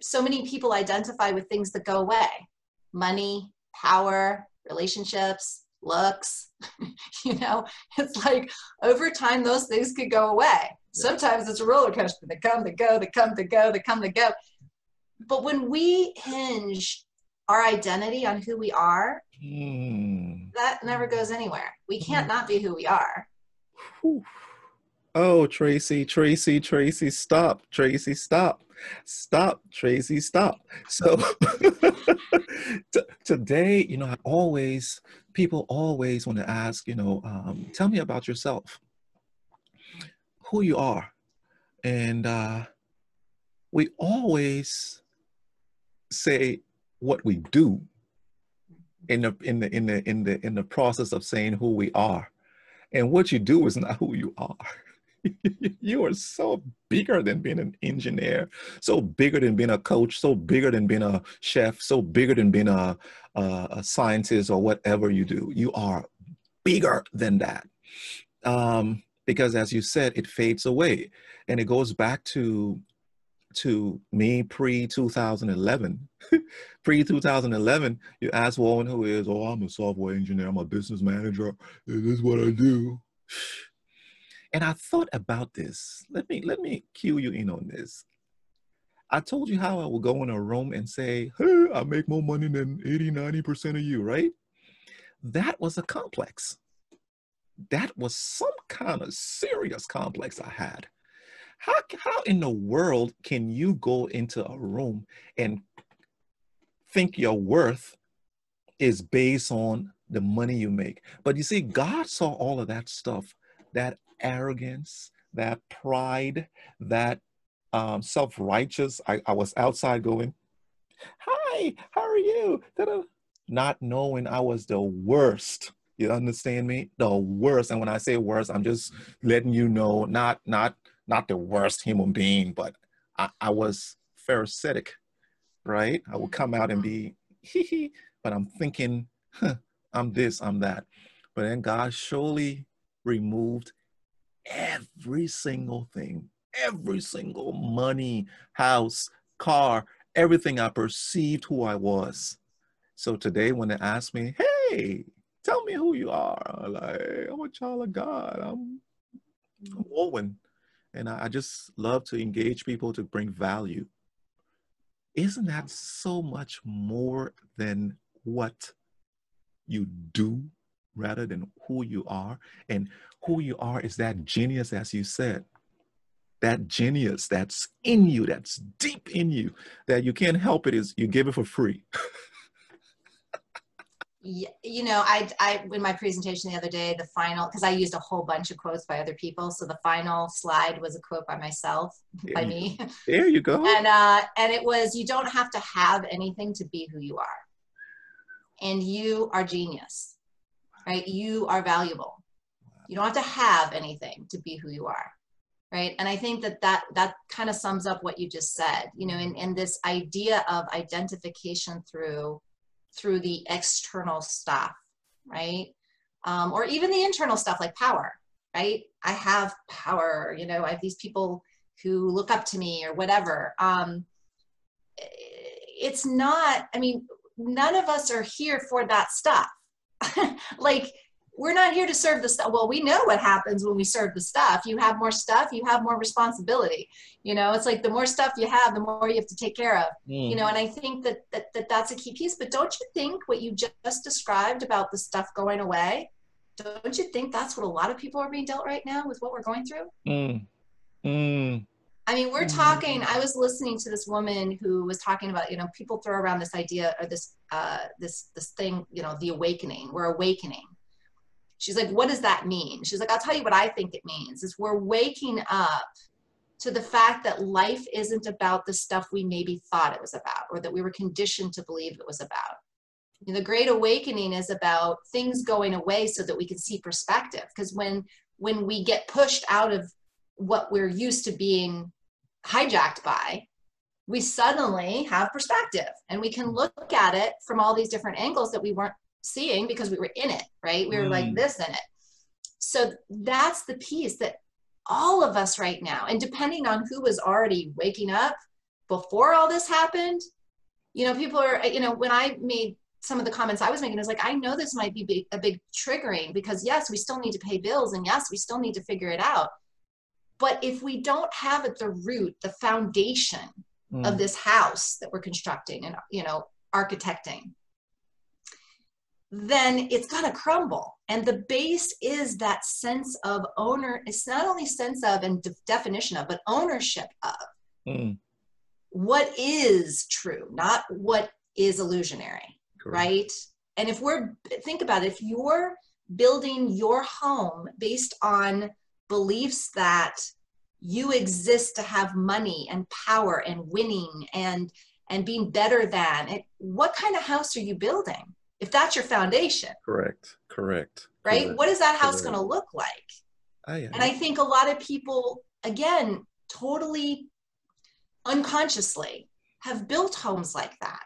so many people identify with things that go away. Money power relationships looks you know? It's like over time those things could go away. Sometimes it's a roller coaster. They come they go they come they go they come they go. But when we hinge our identity on who we are Mm. that never goes anywhere. We can't not be who we are. Whew. Oh, Traci, Traci, Traci, stop. Traci, stop. Stop, Traci, stop. So t- today, you know, I always, people always want to ask, you know, um, tell me about yourself, who you are. And uh, we always say what we do in the in the in the in the in the process of saying who we are and what you do is not who you are you are so bigger than being an engineer so bigger than being a coach so bigger than being a chef so bigger than being a, a, a scientist or whatever you do. You are bigger than that. Um, because as you said it fades away. And it goes back to to me pre 2011 pre 2011 you ask Warren who is oh I'm a software engineer. I'm a business manager. This is what I do and I thought about this. Let me let me cue you in on this. I told you how I would go in a room and say hey I make more money than 80 90% of you right? That was a complex. That was some kind of serious complex I had. How, how in the world can you go into a room and think your worth is based on the money you make? But you see, God saw all of that stuff, that arrogance, that pride, that um, self righteous. I, I was outside going, Hi, how are you? Da-da. Not knowing I was the worst. You understand me? The worst. And when I say worst, I'm just letting you know, not not not the worst human being, but I, I was pharisaic, right? I would come out and be, but I'm thinking, huh, I'm this, I'm that. But then God surely removed every single thing, every single money, house, car, everything I perceived who I was. So today, when they ask me, hey, tell me who you are, I'm like, I'm a child of God. I'm, I'm mm. Owen. And I, I just love to engage people to bring value. Isn't that so much more than what you do rather than who you are? And who you are is that genius, as you said, that genius that's in you, that's deep in you, that you can't help it is you give it for free. Yeah, you know, I, I, in my presentation the other day, the final, because I used a whole bunch of quotes by other people. So the final slide was a quote by myself, There by me. There you go. And, uh, and it was, you don't have to have anything to be who you are. And you are genius, right? You are valuable. You don't have to have anything to be who you are. Right. And I think that that, that kind of sums up what you just said, you know, in, in this idea of identification through through the external stuff, right? Um, or even the internal stuff like power, right? I have power, you know, I have these people who look up to me or whatever. Um, it's not, I mean, none of us are here for that stuff. like, we're not here to serve the stuff. Well, we know what happens when we serve the stuff. You have more stuff, you have more responsibility. You know, it's like the more stuff you have, the more you have to take care of. Mm. You know, and I think that, that, that that's a key piece. But don't you think what you just described about the stuff going away? Don't you think that's what a lot of people are being dealt right now with what we're going through? Mm. Mm. I mean, we're Mm. talking. I was listening to this woman who was talking about, you know, people throw around this idea or this, uh, this, this thing, you know, the awakening. We're awakening. She's like, what does that mean? She's like, I'll tell you what I think it means. Is we're waking up to the fact that life isn't about the stuff we maybe thought it was about, or that we were conditioned to believe it was about. You know, the Great Awakening is about things going away so that we can see perspective. Because when when we get pushed out of what we're used to being hijacked by, we suddenly have perspective and we can look at it from all these different angles that we weren't seeing because we were in it, right? We were like Mm. this in it. so that's the piece that all of us right now, and depending on who was already waking up before all this happened, you know, people are, you know, when I made some of the comments I was making, I was like, I know this might be big, a big triggering because yes, we still need to pay bills and yes, we still need to figure it out. But if we don't have at the root the foundation mm. of this house that we're constructing and, you know, architecting, then it's going to crumble. And the base is that sense of owner. It's not only sense of and de- definition of, but ownership of mm. what is true, not what is illusionary, Correct. right? And if we're, think about it, if you're building your home based on beliefs that you exist to have money and power and winning and and being better than it, what kind of house are you building? if that's your foundation. Correct. Correct. Right? Correct. What is that house going to look like? I, and I think a lot of people, again, totally unconsciously have built homes like that.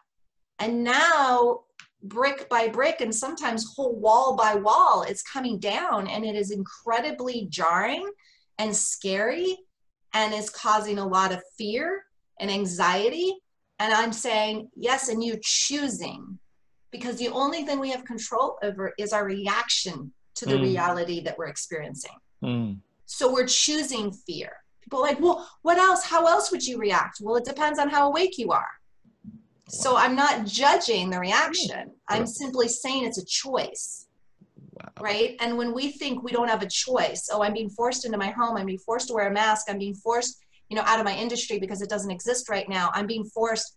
And now, brick by brick, and sometimes whole wall by wall, it's coming down and it is incredibly jarring and scary and is causing a lot of fear and anxiety. And I'm saying, yes, and you choosing because the only thing we have control over is our reaction to the mm. reality that we're experiencing. Mm. So we're choosing fear. People are like, well, what else? How else would you react? Well, it depends on how awake you are. So I'm not judging the reaction. I'm simply saying it's a choice. Wow. Right. And when we think we don't have a choice, oh, I'm being forced into my home, I'm being forced to wear a mask, I'm being forced, you know, out of my industry because it doesn't exist right now, I'm being forced.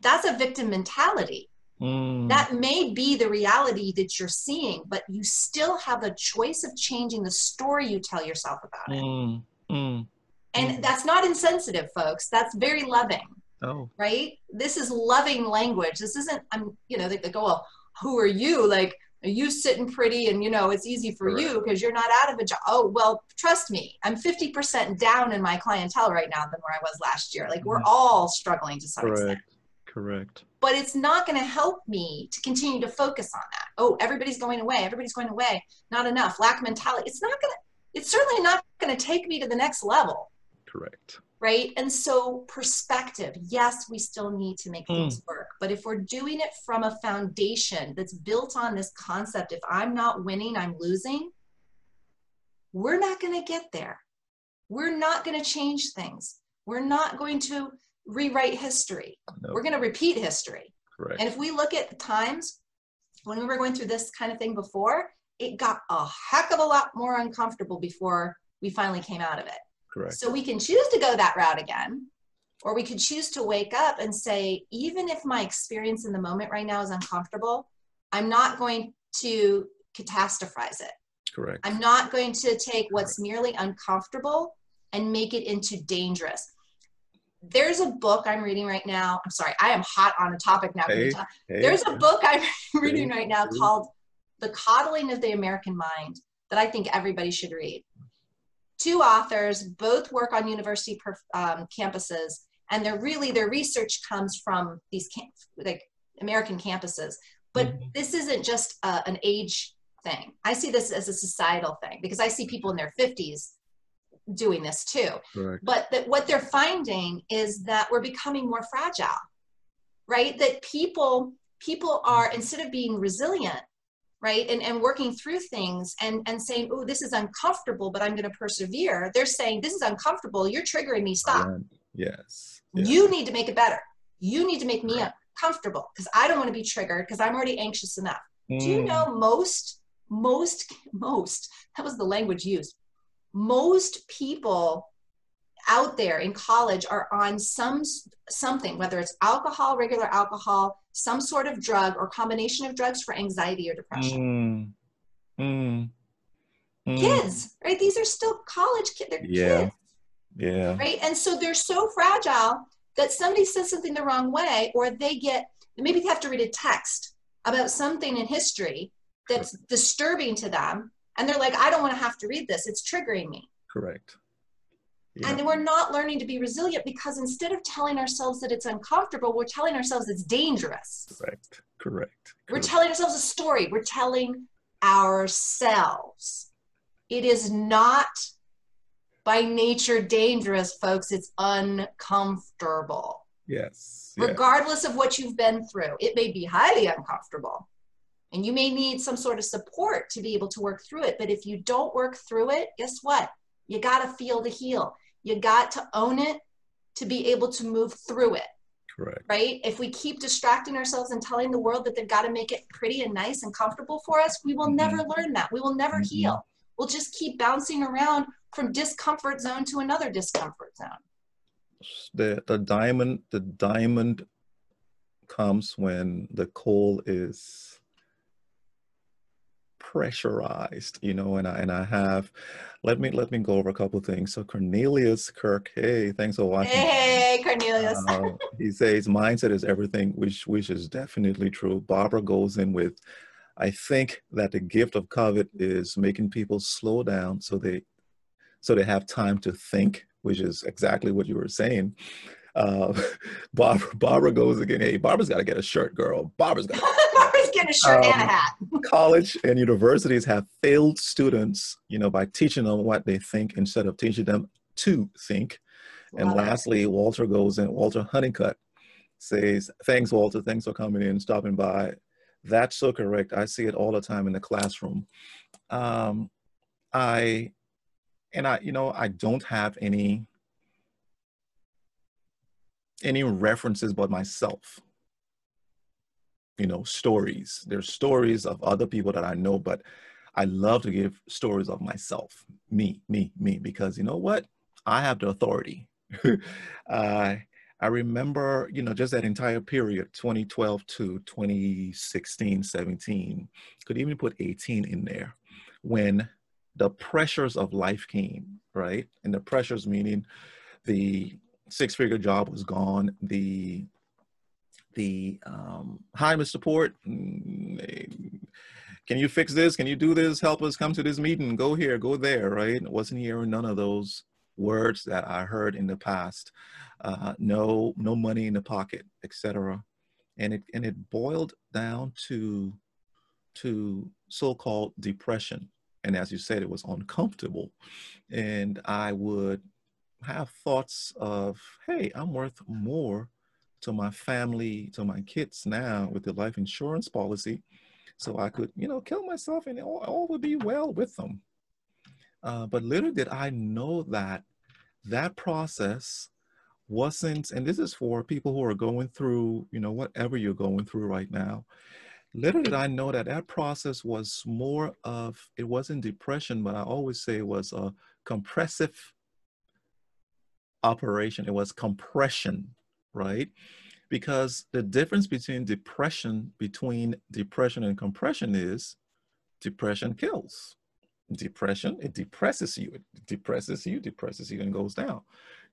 That's a victim mentality. Mm. That may be the reality that you're seeing, but you still have the choice of changing the story you tell yourself about it. Mm. Mm. And mm. that's not insensitive, folks. That's very loving. Oh. Right? This is loving language. This isn't, I'm, you know, they, they go, well, who are you? Like, are you sitting pretty and, you know, it's easy for you because you're not out of a job. Oh, well, trust me, I'm 50% down in my clientele right now than where I was last year. Like, we're mm. all struggling to some extent. Correct. But it's not going to help me to continue to focus on that. Oh, everybody's going away. Everybody's going away. Not enough. Lack mentality. It's not going to, it's certainly not going to take me to the next level. Correct. Right. And so, perspective yes, we still need to make things mm. work. But if we're doing it from a foundation that's built on this concept, if I'm not winning, I'm losing, we're not going to get there. We're not going to change things. We're not going to rewrite history. We're going to repeat history. Correct. And if we look at the times when we were going through this kind of thing before, it got a heck of a lot more uncomfortable before we finally came out of it. Correct. So we can choose to go that route again, or we could choose to wake up and say, even if my experience in the moment right now is uncomfortable, I'm not going to catastrophize it. Correct. I'm not going to take what's Correct. merely uncomfortable and make it into dangerous there's a book I'm reading right now. I'm sorry, I am hot on a topic now. Hey, hey, there's a book I'm reading right now called The Coddling of the American Mind that I think everybody should read. Two authors, both work on university um, campuses, and they're really their research comes from these camp, like American campuses. But mm-hmm. this isn't just uh, an age thing. I see this as a societal thing because I see people in their 50s doing this too. Correct. But that what they're finding is that we're becoming more fragile, right? That people people are instead of being resilient, right, and, and working through things and, and saying, oh, this is uncomfortable, but I'm going to persevere, they're saying, this is uncomfortable, you're triggering me, stop. Yes. yes. You need to make it better. You need to make me comfortable because I don't want to be triggered because I'm already anxious enough. Mm. Do you mm. know most, most, most, that was the language used most people out there in college are on some something whether it's alcohol regular alcohol some sort of drug or combination of drugs for anxiety or depression mm. Mm. Mm. kids right these are still college kids they're yeah. kids yeah right and so they're so fragile that somebody says something the wrong way or they get maybe they have to read a text about something in history that's disturbing to them and they're like i don't want to have to read this it's triggering me correct yeah. and we're not learning to be resilient because instead of telling ourselves that it's uncomfortable we're telling ourselves it's dangerous correct correct, we're telling ourselves a story we're telling ourselves It is not by nature dangerous, folks. It's uncomfortable. Yes. Regardless of what you've been through, it may be highly uncomfortable. And you may need some sort of support to be able to work through it. But if you don't work through it, guess what? You got to feel to heal. You got to own it to be able to move through it. Correct. Right? If we keep distracting ourselves and telling the world that they've got to make it pretty and nice and comfortable for us, we will mm-hmm. never learn that. We will never mm-hmm. heal. We'll just keep bouncing around from discomfort zone to another discomfort zone. The the diamond the diamond comes when the coal is pressurized, you know, and I and I have let me let me go over a couple of things. So Cornelius Kirk, hey, thanks for watching. Hey, Cornelius. uh, he says mindset is everything, which which is definitely true. Barbara goes in with I think that the gift of COVID is making people slow down so they so they have time to think, which is exactly what you were saying. Uh, Barbara, Barbara goes again. Hey, Barbara's got to get a shirt, girl. Barbara's got. A shirt um, and a um, hat. college and universities have failed students, you know, by teaching them what they think instead of teaching them to think. And Love lastly. Walter goes in. Walter Honeycutt says, "Thanks, Walter. Thanks for coming in, stopping by. That's so correct. I see it all the time in the classroom. Um, I, and I, you know, I don't have any any references but myself you know stories. There's stories of other people that i know but i love to give stories of myself me me me because you know what? I have the authority. Uh, i remember you know just that entire period 2012 to 2016 17 could even put 18 in there when the pressures of life came right? And the pressures meaning the six figure job was gone. The the um, hi, Mr. Port, mm, can you fix this? Can you do this? Help us come to this meeting. Go here, go there, right? wasn't hearing none of those words that I heard in the past. Uh, no, no money in the pocket, etc. And it and it boiled down to to so-called depression. And as you said, it was uncomfortable. And I would have thoughts of, hey, I'm worth more to my family, to my kids now with the life insurance policy. So I could, you know, kill myself and all, all would be well with them. Uh, but little did I know that that process wasn't, and this is for people who are going through, you know, whatever you're going through right now. Little did I know that that process was more of, it wasn't depression, but I always say it was a compressive operation, it was compression, right? Because the difference between depression, between depression and compression is depression kills. Depression, it depresses you, it depresses you, depresses you, and goes down.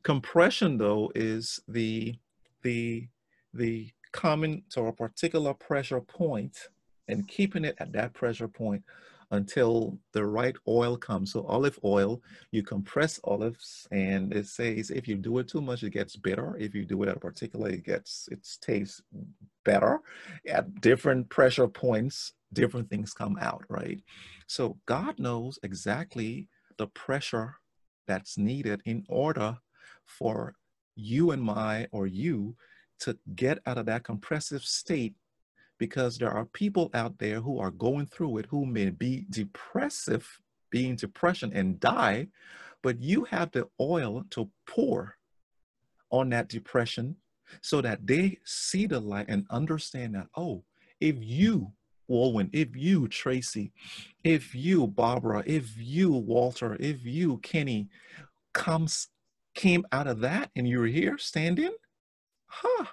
Compression, though, is the the the coming to a particular pressure point and keeping it at that pressure point until the right oil comes. So olive oil, you compress olives and it says if you do it too much, it gets bitter. If you do it at a particular, it gets, it tastes better. At different pressure points, different things come out, right? So God knows exactly the pressure that's needed in order for you and my or you to get out of that compressive state because there are people out there who are going through it who may be depressive, being depression and die, but you have the oil to pour on that depression so that they see the light and understand that, oh, if you, Wulwyn, if you, Traci, if you, Barbara, if you, Walter, if you, Kenny, comes came out of that and you're here standing, huh,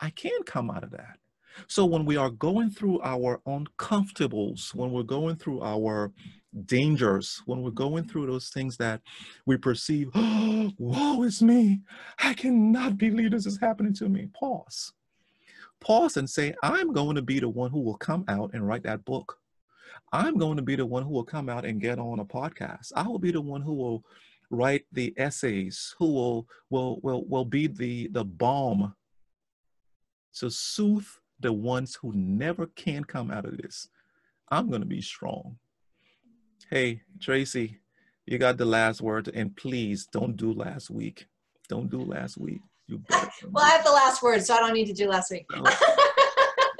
I can come out of that. So when we are going through our uncomfortables, when we're going through our dangers, when we're going through those things that we perceive, oh, woe is me. I cannot believe this is happening to me. Pause. Pause and say, I'm going to be the one who will come out and write that book. I'm going to be the one who will come out and get on a podcast. I will be the one who will write the essays, who will will will will be the the balm to soothe the ones who never can come out of this. I'm going to be strong. Hey, Traci, you got the last word, and please don't do last week. Don't do last week. You better. well, I have the last word, so I don't need to do last week.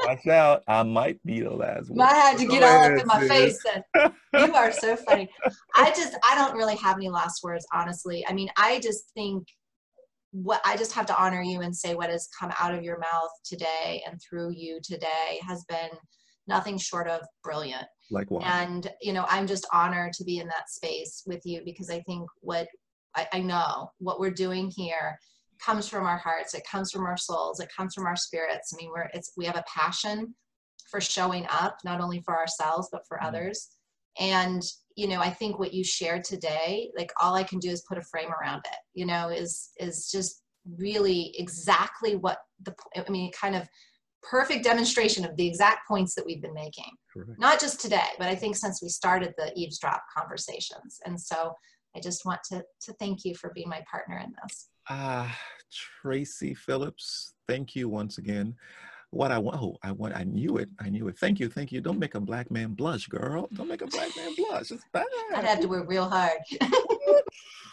Watch out. I might be the last one. I had to get all up in my face then. You are so funny. I just, I don't really have any last words, honestly. I mean, I just think what I just have to honor you and say what has come out of your mouth today and through you today has been nothing short of brilliant. Likewise. And, you know, I'm just honored to be in that space with you because I think what I, I know what we're doing here comes from our hearts, it comes from our souls, it comes from our spirits. I mean, we're it's we have a passion for showing up, not only for ourselves, but for Mhm. others. And, you know, I think what you shared today, like all I can do is put a frame around it, you know, is is just really exactly what the I mean, kind of perfect demonstration of the exact points that we've been making Correct. not just today, but I think since we started the eavesdrop conversations. And so I just want to, to thank you for being my partner in this. Ah, Traci Phillips, thank you once again. What I want, oh, I want, I knew it, I knew it. Thank you, thank you. Don't make a black man blush, girl. Don't make a black man blush. It's bad. I'd have to work real hard.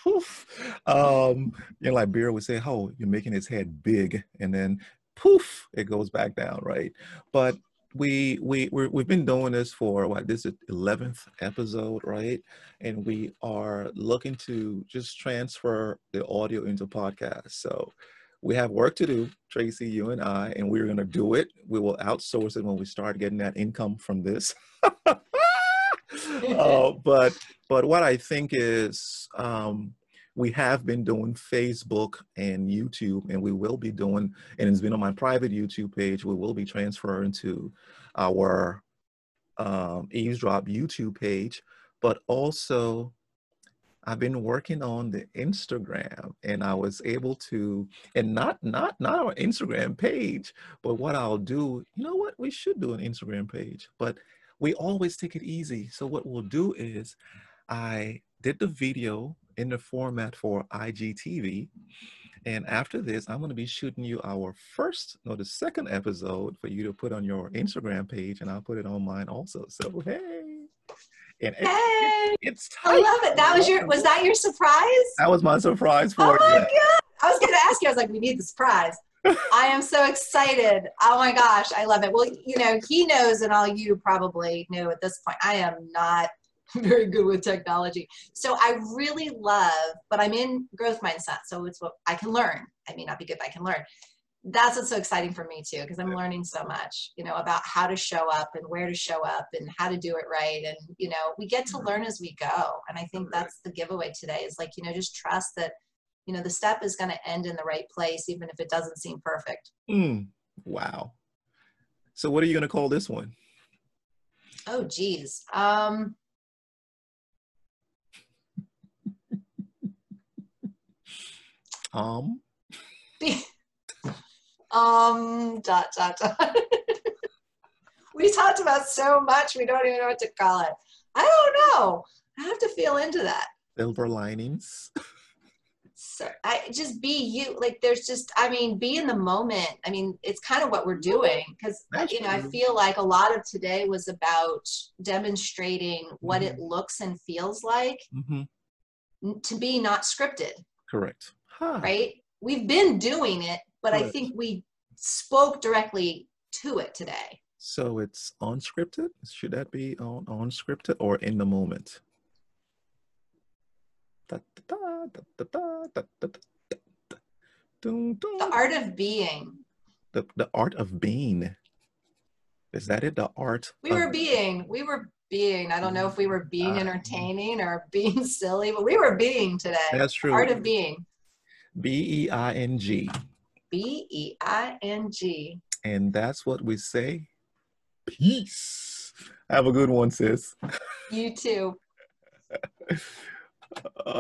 poof. Um, you know, like Beer would say, "Oh, you're making his head big," and then poof, it goes back down, right? But we we we're, we've been doing this for what this is eleventh episode, right? And we are looking to just transfer the audio into podcast. So we have work to do, Traci, you and I, and we're gonna do it. We will outsource it when we start getting that income from this. uh, but but what I think is um, we have been doing Facebook and YouTube, and we will be doing, and it's been on my private YouTube page. We will be transferring to our um, eavesdrop YouTube page, but also I've been working on the Instagram, and I was able to, and not not not our Instagram page, but what I'll do, you know what, we should do an Instagram page, but we always take it easy. So what we'll do is, I did the video in the format for IGTV, and after this, I'm going to be shooting you our first, no, the second episode for you to put on your Instagram page, and I'll put it on mine also. So hey, and it- Hey, it's I love it. That was your, was that your surprise? That was my surprise for Oh for my you. God. I was going to ask you, I was like, we need the surprise. I am so excited. Oh my gosh, I love it. Well, you know, he knows, and all you probably know at this point, I am not very good with technology. So I really love, but I'm in growth mindset. So it's what I can learn. I may not be good, but I can learn. That's what's so exciting for me too, because I'm learning so much, you know, about how to show up and where to show up and how to do it right. And, you know, we get to learn as we go. And I think that's the giveaway today is like, you know, just trust that, you know, the step is going to end in the right place, even if it doesn't seem perfect. Mm, wow. So what are you going to call this one? Oh, geez. Um, Um, um, dot, dot, dot. we talked about so much, we don't even know what to call it. I don't know. I have to feel into that. silver linings. So I just be you. Like there's just, I mean, be in the moment. I mean, it's kind of what we're doing because you know I feel like a lot of today was about demonstrating what Mm-hmm. it looks and feels like hmm to be not scripted, Correct. Huh. right? We've been doing it, but right. I think we spoke directly to it today. So it's unscripted? Should that be on unscripted or in the moment? The art of being. The, the art of being. Is that it? The art. We were being. We were being. I don't know if we were being ah. entertaining or being silly, but we were being today. That's true. Art of being. B E I N G. B E I N G. And that's what we say. Peace. Have a good one, sis. You too.